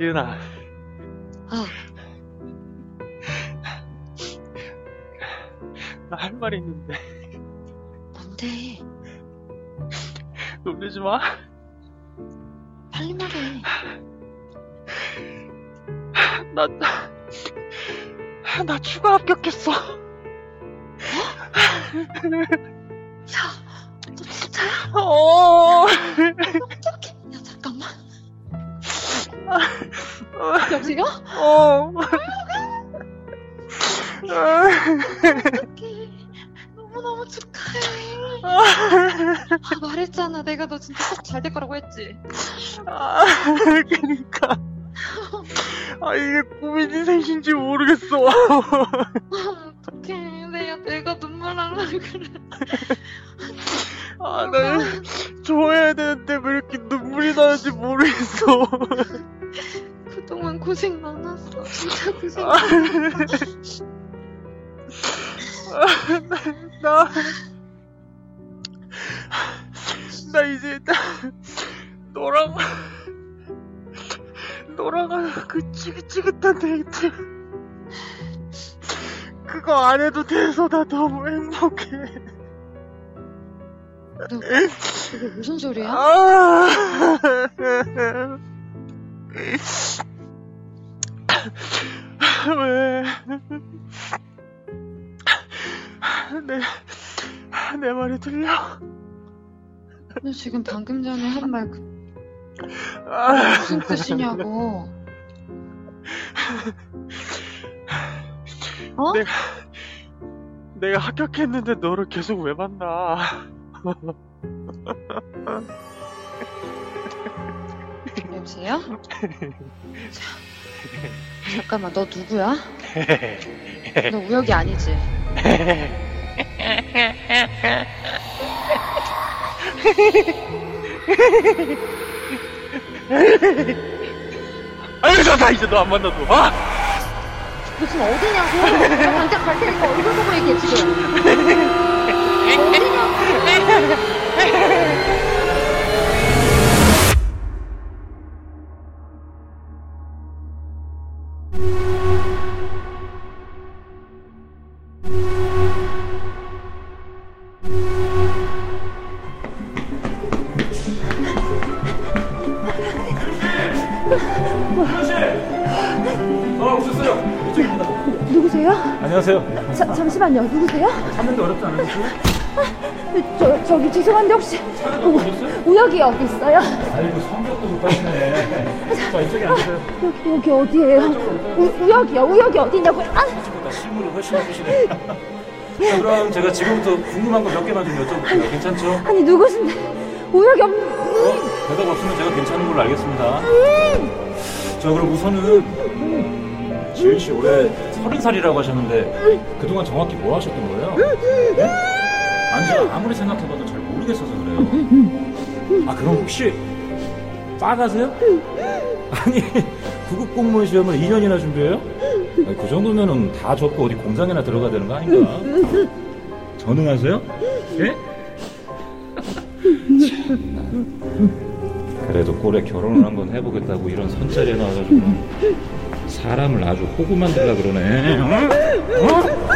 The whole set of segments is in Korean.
여보세요? 어, 지은아. 어, 나 할말 있는데. 뭔데? 놀리지 마. 빨리 말해. 나, 나, 나 추가 합격했어. 야, 너 진짜야? 어. 여보세요? 어. 어떡해. 너무너무 축하해. 아, 말했잖아. 내가 너 진짜 꼭잘될 거라고 했지. 아, 그니까. 아, 이게 꿈인지 생신지 모르겠어. 아, 어떡해. 내가, 내가 눈물 날라 그래. 아, 나 좋아해야 되는데 왜 이렇게 눈물이 나는지 모르겠어. 그동안 고생 많았어. 진짜 고생 아, 많았어. 나, 나 이제 나, 너랑, 너랑 하는 그 지긋지긋한 데이트. 그거 안 해도 돼서 나 너무 행복해. 이게 무슨 소리야? 아. 왜? 내, 내 말이 들려? 너 지금 방금 전에 한 말 그, 아, 무슨 뜻이냐고. 어? 내가, 내가 합격했는데 너를 계속 왜 만나? 여보세요? 자, 잠깐만, 너 누구야? 너 우혁이 아니지? 아유, 나, 나 이제 너 안 만나도, 아! 너 지금 어디냐고? 나 당장 갈 테니까 얼굴 보고 얘기해, 지금. 어, 오셨어 누구세요? 안녕하세요. 자, 잠시만요. 누구세요? 찾는데 어렵지 않으셨어요? 저, 저기 죄송한데 혹시 오셨어요? 우혁이 여기 있어요? 아이고, 성격도 못 하시네. 자, 이쪽에 앉으세요. 여기, 여기 어디예요? 우, 우혁이요. 우혁이 어디냐고요? 아, 보다 실물을 훨씬 해주시네. 자, 그럼 제가 지금부터 궁금한 거 몇 개만 좀 여쭤볼게요. 괜찮죠? 아니 누구신데? 우혁이 없... 어? 대답 없으면 제가 괜찮은 걸로 알겠습니다. 자, 그럼 우선은 지은 씨 올해 서른 살이라고 하셨는데 그동안 정확히 뭐 하셨던 거예요? 네? 아니, 아무리 생각해봐도 잘 모르겠어서 그래요. 아, 그럼 혹시 빠가세요? 아니, 구급 공무원 시험을 2년이나 준비해요? 아니, 그 정도면은 다 접고 어디 공장이나 들어가야 되는 거 아닌가? 전능하세요? 예? 그래도 꼴에 결혼을 한번 해보겠다고 이런 선자리에 나와가지고 사람을 아주 호구 만들라 그러네. 어? 어?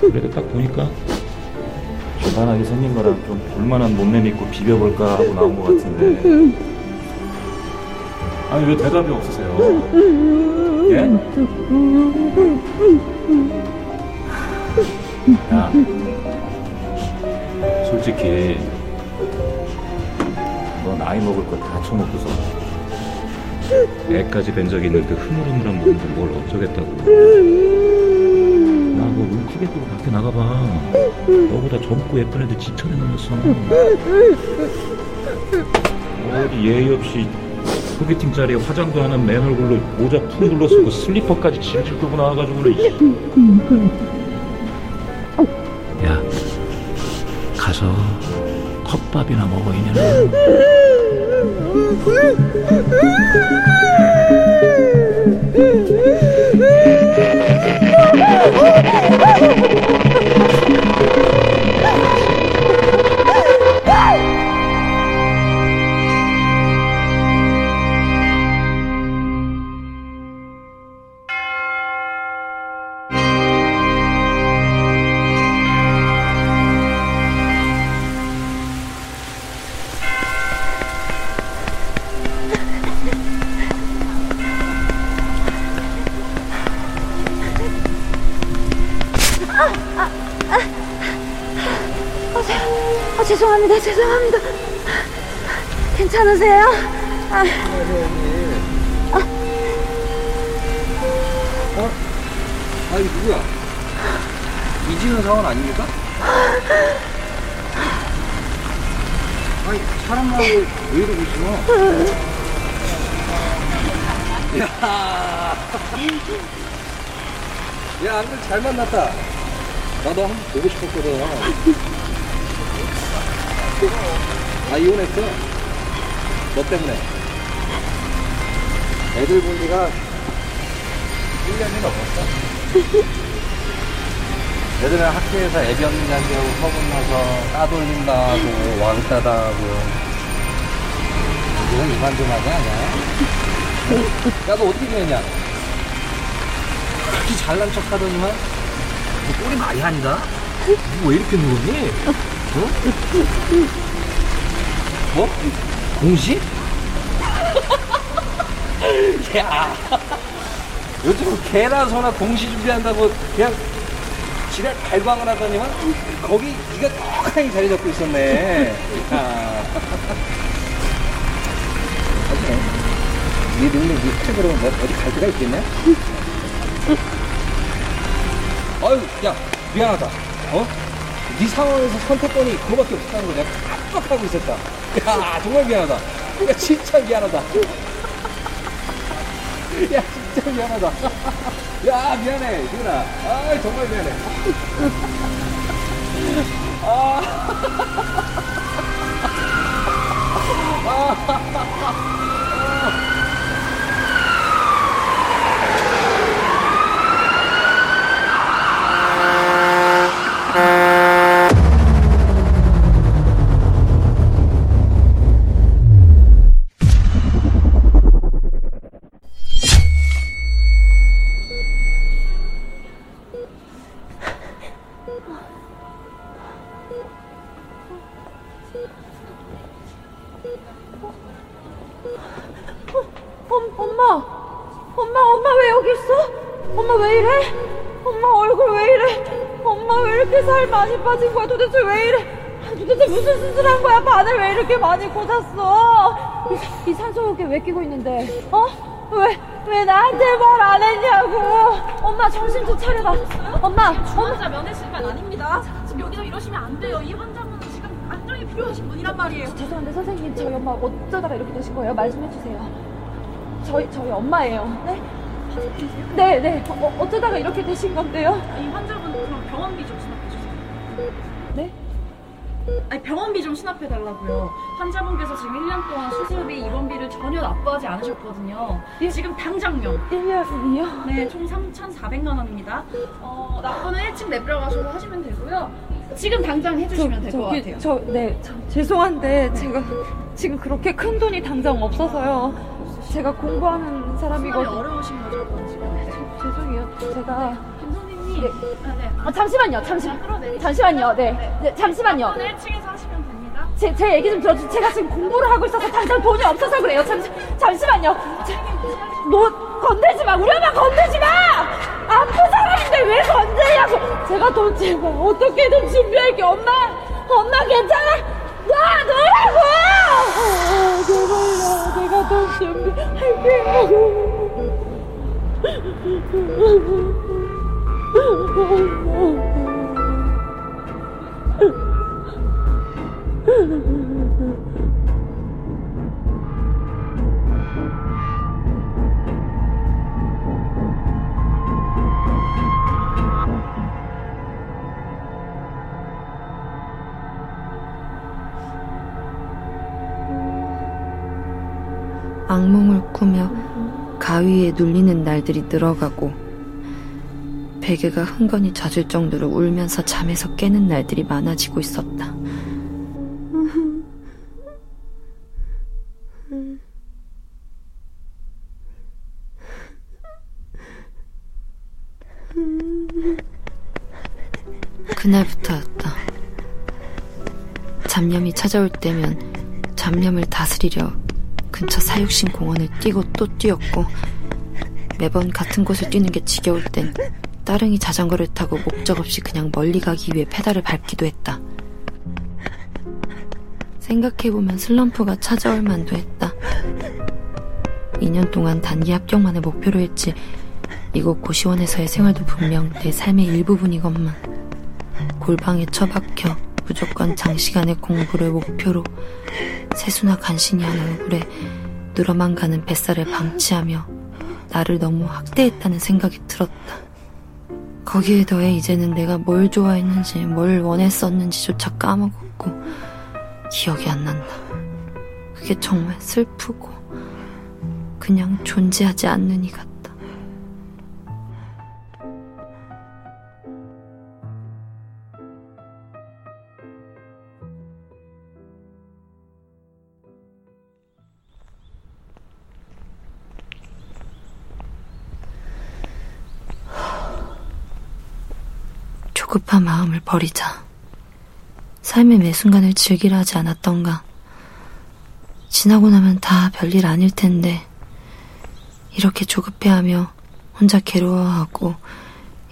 그래도 딱 보니까 조만하게 생긴 거랑 좀 볼만한 몸매 믿고 비벼볼까 하고 나온 것 같은데. 아니 왜 대답이 없으세요? 예? 야, 솔직히 너 나이 먹을 거 다 처먹고서 애까지 뵌 적이 있는데 흐물흐물한 몸도 뭘 어쩌겠다고 크게 뜨고 밖에 나가봐. 너보다 젊고 예쁜 애들 지천에 넘었어 어디 예의 없이 소개팅 자리에 화장도 안 한 맨 얼굴로 모자 풍 둘러쓰고 슬리퍼까지 질질 끌고 나와가지고 그래 야 가서 컵밥이나 먹어 이년아 아, 죄송합니다. 죄송합니다. 괜찮으세요? 아, 어? 아니 누구야? 이진우 사원 아닙니까? 아니 사람 많은데 왜 이러고 있어? 야, 야 안들 잘 만났다. 나도 한번 보고 싶었거든. 아 이혼했어? 너 때문에. 애들 본 지가 1년이 넘었어. 애들은 학교에서 없는 자기하고 소문나서 따돌린다고 왕따다고 이건 이만 좀 하지 않냐? 야너 어떻게 지냈냐? 그렇게 잘난 척 하더니만 너 꼴이 많이 아니다? 너 왜 이렇게 누웠니? 어? 뭐? 공시? 야 요즘 개나 소나 공시 준비한다고 그냥 지랄 발광을 하더니만 거기 네가 떡하니 자리 잡고 있었네. 야. 어때? 네 능력, 네 스펙으로 뭐 어디 갈 데가 있겠냐? 아유, 야, 미안하다. 어? 네 상황에서 선택권이 그거밖에 없었다는 걸 내가 깜빡하고 있었다. 야, 정말 미안하다. 야, 진짜 미안하다. 야, 진짜 미안하다. 야, 미안해, 지훈아. 아, 정말 미안해. 엄, 살 많이 빠진 거야? 도대체 왜 이래? 아, 도대체 무슨 수술한 거야? 바늘 왜 이렇게 많이 꽂았어? 이, 이 산소호흡기 왜 끼고 있는데? 어? 왜, 왜 나한테 말 안 했냐고? 엄마 정신 좀 차려봐. 엄마. 중환자 면회실만 아닙니다. 지금 여기서 이러시면 안 돼요. 이 환자분은 지금 안정이 필요하신 분이란 말이에요. 죄송한데 선생님 저희 엄마 어쩌다가 이렇게 되신 거예요? 말씀해 주세요. 저희 저희 엄마예요. 네? 네, 네. 어, 어쩌다가 이렇게 되신 건데요? 이 환자분 그럼 병원비 좀 주세요. 네? 아니 병원비 좀 수납해 달라고요. 환자분께서 지금 1년 동안 수술비, 입원비를 전혀 납부하지 않으셨거든요. 예? 지금 당장요. 1년이요? 네, 총 3,400만 원입니다. 어, 납부는 1층 내려가셔서 하시면 되고요. 지금 당장 해주시면 될 것 같아요. 저, 네, 저, 죄송한데 제가 지금 그렇게 큰 돈이 당장 없어서요. 제가 공부하는 사람이거든요. 어려우신 거죠, 지금. 죄송해요. 제가 김 선생님. 네. 아, 네. 아, 잠시만요. 잠시 끌어내리세요. 잠시만요. 네, 네 잠시만요. 납부는 1층에서 하시면 됩니다. 제, 제 얘기 좀 들어주세요. 제가 지금 공부를 하고 있어서 당장 돈이 없어서 그래요. 잠시, 잠시만요. 제, 너 건들지 마. 우리 엄마 건들지 마! 아픈 사람인데 왜 건드냐고. 제가 돈 제발 어떻게든 준비할게. 엄마, 엄마 괜찮아? 나 너라고! 아, 제발요. 내가 돈 준비할게요. 악몽을 꾸며 가위에 눌리는 날들이 늘어가고 베개가 흥건히 젖을 정도로 울면서 잠에서 깨는 날들이 많아지고 있었다. 그날부터였다. 잡념이 찾아올 때면 잡념을 다스리려 근처 사육신 공원을 뛰고 또 뛰었고 매번 같은 곳을 뛰는 게 지겨울 땐 따릉이 자전거를 타고 목적 없이 그냥 멀리 가기 위해 페달을 밟기도 했다. 생각해보면 슬럼프가 찾아올 만도 했다. 2년 동안 단기 합격만을 목표로 했지 이곳 고시원에서의 생활도 분명 내 삶의 일부분이건만 골방에 처박혀 무조건 장시간의 공부를 목표로 세수나 간신히 한 얼굴에 늘어만 가는 뱃살을 방치하며 나를 너무 학대했다는 생각이 들었다. 거기에 더해 이제는 내가 뭘 좋아했는지 뭘 원했었는지조차 까먹었고 기억이 안 난다. 그게 정말 슬프고 그냥 존재하지 않는 이 같다. 조급한 마음을 버리자. 삶의 매 순간을 즐기려 하지 않았던가. 지나고 나면 다 별일 아닐 텐데, 이렇게 조급해하며 혼자 괴로워하고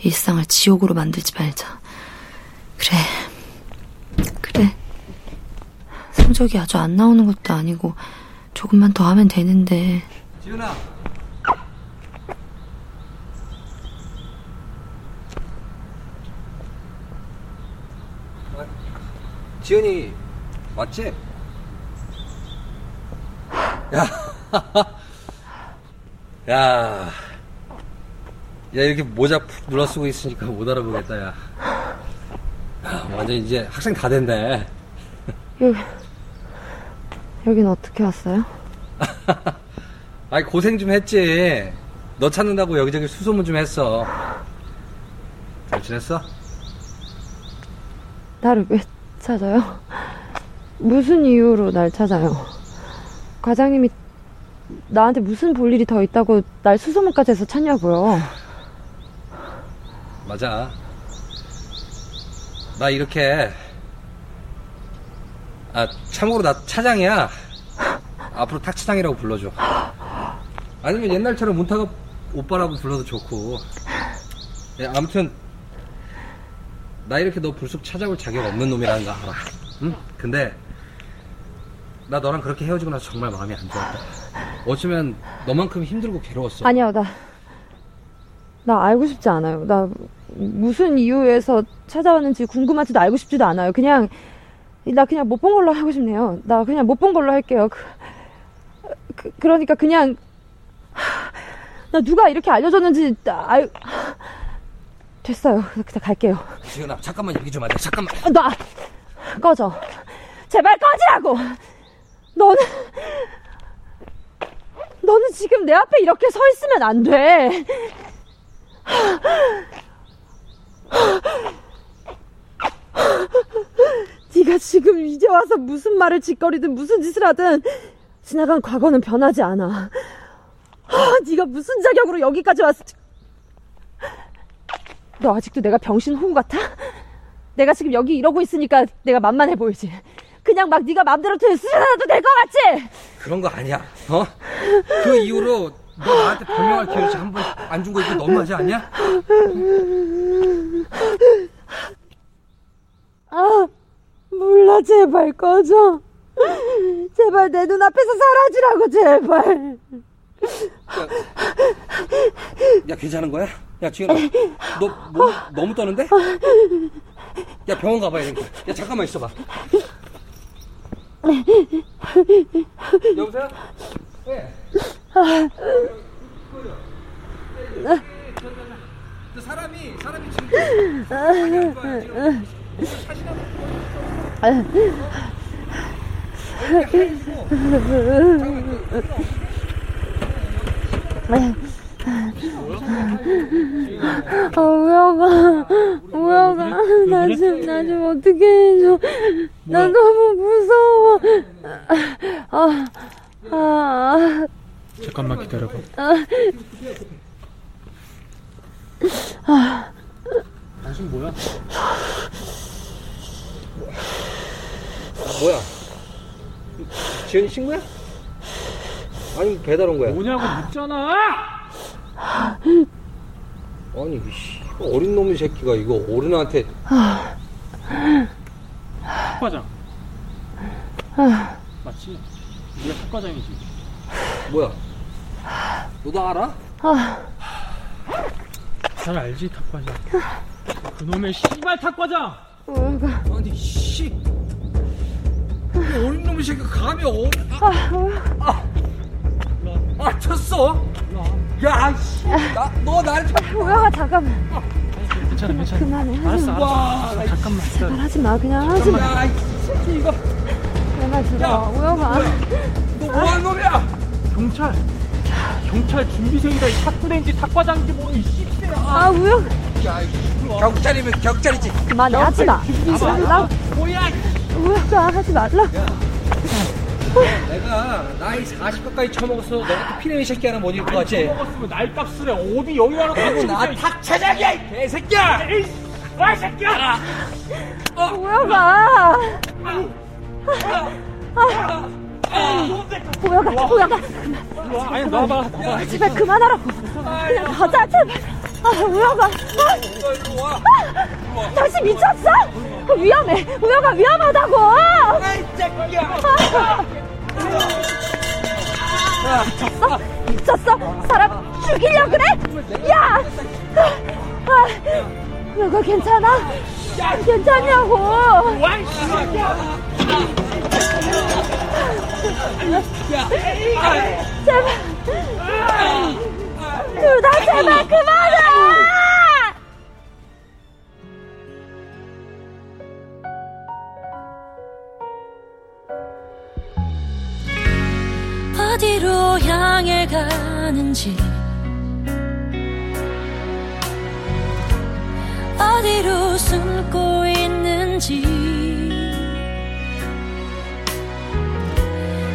일상을 지옥으로 만들지 말자. 그래, 그래. 성적이 아주 안 나오는 것도 아니고, 조금만 더 하면 되는데, 지은아. 아, 지은이 맞지? 야, 야, 야 이렇게 모자 푹 눌러 쓰고 있으니까 못 알아보겠다 야. 야, 완전 이제 학생 다 된대. 여기, 여긴 어떻게 왔어요? 아이 고생 좀 했지. 너 찾는다고 여기저기 수소문 좀 했어. 잘 지냈어? 나를 왜 찾아요? 무슨 이유로 날 찾아요? 과장님이 나한테 무슨 볼 일이 더 있다고 날 수소문까지 해서 찾냐고요? 맞아. 나 이렇게 아 참고로 나 차장이야. 앞으로 탁차장이라고 불러줘. 아니면 옛날처럼 문타가 오빠라고 불러도 좋고. 예, 아무튼 나 이렇게 너 불쑥 찾아올 자격 없는 놈이라는 거 알아. 응? 근데 나 너랑 그렇게 헤어지고 나서 정말 마음이 안 좋았다. 어쩌면 너만큼 힘들고 괴로웠어. 아니요, 나, 나 알고 싶지 않아요. 나 무슨 이유에서 찾아왔는지 궁금하지도 알고 싶지도 않아요. 그냥, 나 그냥 못 본 걸로 하고 싶네요. 나 그냥 못 본 걸로 할게요. 그, 그, 그러니까 그냥, 나 누가 이렇게 알려줬는지, 나 알, 됐어요. 그냥 갈게요. 지은아 잠깐만 얘기 좀 하자. 잠깐만. 아, 놔! 꺼져. 제발 꺼지라고! 너는, 너는 지금 내 앞에 이렇게 서 있으면 안 돼. 네가 지금 이제 와서 무슨 말을 짓거리든 무슨 짓을 하든 지나간 과거는 변하지 않아. 아, 네가 무슨 자격으로 여기까지 왔어? 너 아직도 내가 병신 호구 같아? 내가 지금 여기 이러고 있으니까 내가 만만해 보이지. 그냥 막 네가 마음대로 수련해도 될것 같지? 그런 거 아니야. 어? 그 이후로 너 나한테 변명할 기회를 한 번 안 준 거 이거 너무하지 않냐? 아, 몰라 제발 꺼져. 제발 내 눈앞에서 사라지라고 제발. 야 괜찮은 거야? 야 지현아 너 뭐, 너무 떠는데? 야 병원 가봐야 되겠다. 야 잠깐만 있어봐. 여보세요? 네. 그 사람이 사람이 지금 많이 안 좋아요 지금. 아, 우영아, 우영아, 나 좀, 나 좀 어떻게 해줘. 나 너무 무서워. 아, 아, 아. 잠깐만 기다려봐. 당신 뭐야? 뭐야? 지현이 친구야? 아니 배달 온 거야? 뭐냐고 묻잖아! 아니 씨 어린 놈의 새끼가 이거 어른한테 탁과장. 맞지? 네가 탁과장이지. 뭐야? 너도 알아? 잘 알지 탁과장. 그놈의 씨발 탁과장. 아니 씨. 이 어린 놈의 새끼가 감히 어린 아, 아, 아 쳤어? 야, 씨, 나, 너 나를 쳐. 우영아 잠깐만 괜찮아 괜찮아. 그만해 하지 알았어 마 알았어. 알았어. 잠깐만 기다려. 하지 마 그냥 하지 마 야, 이 새끼 이거 내말 들어 우영아 너 뭐하는 놈이야? 경찰. 경찰 준비생이다 이 탁구대인지 탁과장인지 뭐이 씹새야. 아 우영 야, 이 경찰이면 경찰이지. 그만해 하지 마 하지 말라고 뭐야? 우영아 하지 말라고 내가 나이 40 가까이 처먹었어. 너 같은 피레미 새끼 하나 못 입을 것 같지? 먹었으면 날값을 해. 어디 여기 와서 그리고 나 탁차장이야, 이 개새끼야! 와 새끼야. 우영아 우영아 우영아 아니 나봐 나봐. 제발 그만하라고 그냥 가자 제발 아 우영아 아, 너 일로 와. 당신 미쳤어? 위험해 우영아 위험하다고 아이, 새끼야! 미쳤어? 미쳤어? 사람 죽이려 그래? 야! 아, 우영아 괜찮아? 괜찮냐고 제발 둘 다 제발 그만해 어디로 향해 가는지. 어디로 숨고 있는지.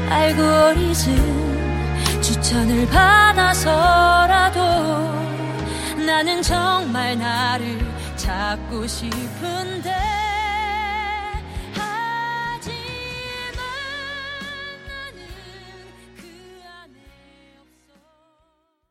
알고리즘 추천을 받아서라도 나는 정말 나를 찾고 싶은데